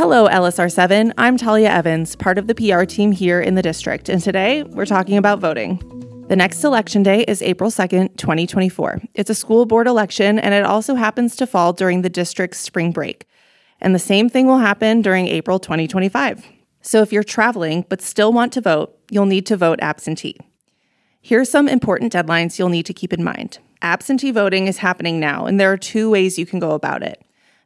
Hello, LSR7. I'm Talia Evans, part of the PR team here in the district, and today we're talking about voting. The next election day is April 2nd, 2024. It's a school board election, and it also happens to fall during the district's spring break. And the same thing will happen during April 2025. So if you're traveling but still want to vote, you'll need to vote absentee. Here are some important deadlines you'll need to keep in mind. Absentee voting is happening now, and there are two ways you can go about it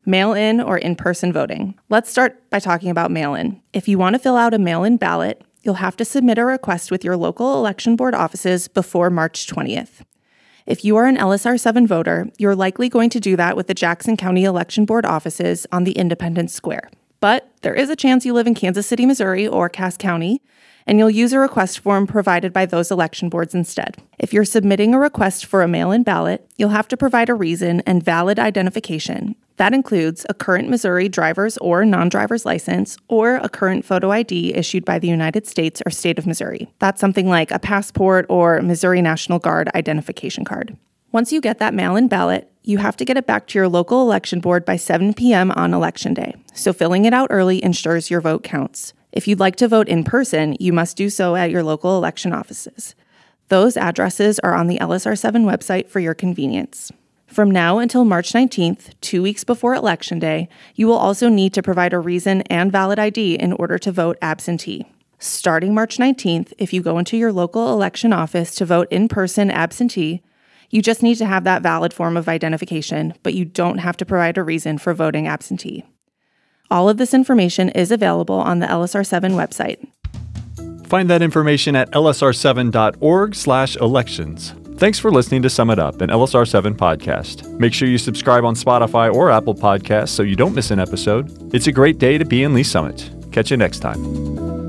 mail in or in person voting. Let's start by talking about mail in. If you want to fill out a mail in ballot, you'll have to submit a request with your local election board offices before March 20th. If you are an LSR 7 voter, you're likely going to do that with the Jackson County Election Board offices on the Independence Square. But there is a chance you live in Kansas City, Missouri, or Cass County, and you'll use a request form provided by those election boards instead. If you're submitting a request for a mail in ballot, you'll have to provide a reason and valid identification. That includes a current Missouri driver's or non driver's license or a current photo ID issued by the United States or state of Missouri. That's something like a passport or Missouri National Guard identification card. Once you get that mail in ballot, you have to get it back to your local election board by 7 p.m. on election day. So filling it out early ensures your vote counts. If you'd like to vote in person, you must do so at your local election offices. Those addresses are on the LSR7 website for your convenience. From now until March 19th, two weeks before Election Day, you will also need to provide a reason and valid ID in order to vote absentee. Starting March 19th, if you go into your local election office to vote in person absentee, you just need to have that valid form of identification, but you don't have to provide a reason for voting absentee. All of this information is available on the LSR7 website. Find that information at lsr7.org/elections. Thanks for listening to Summit Up, an LSR7 podcast. Make sure you subscribe on Spotify or Apple Podcasts so you don't miss an episode. It's a great day to be in Lee's Summit. Catch you next time.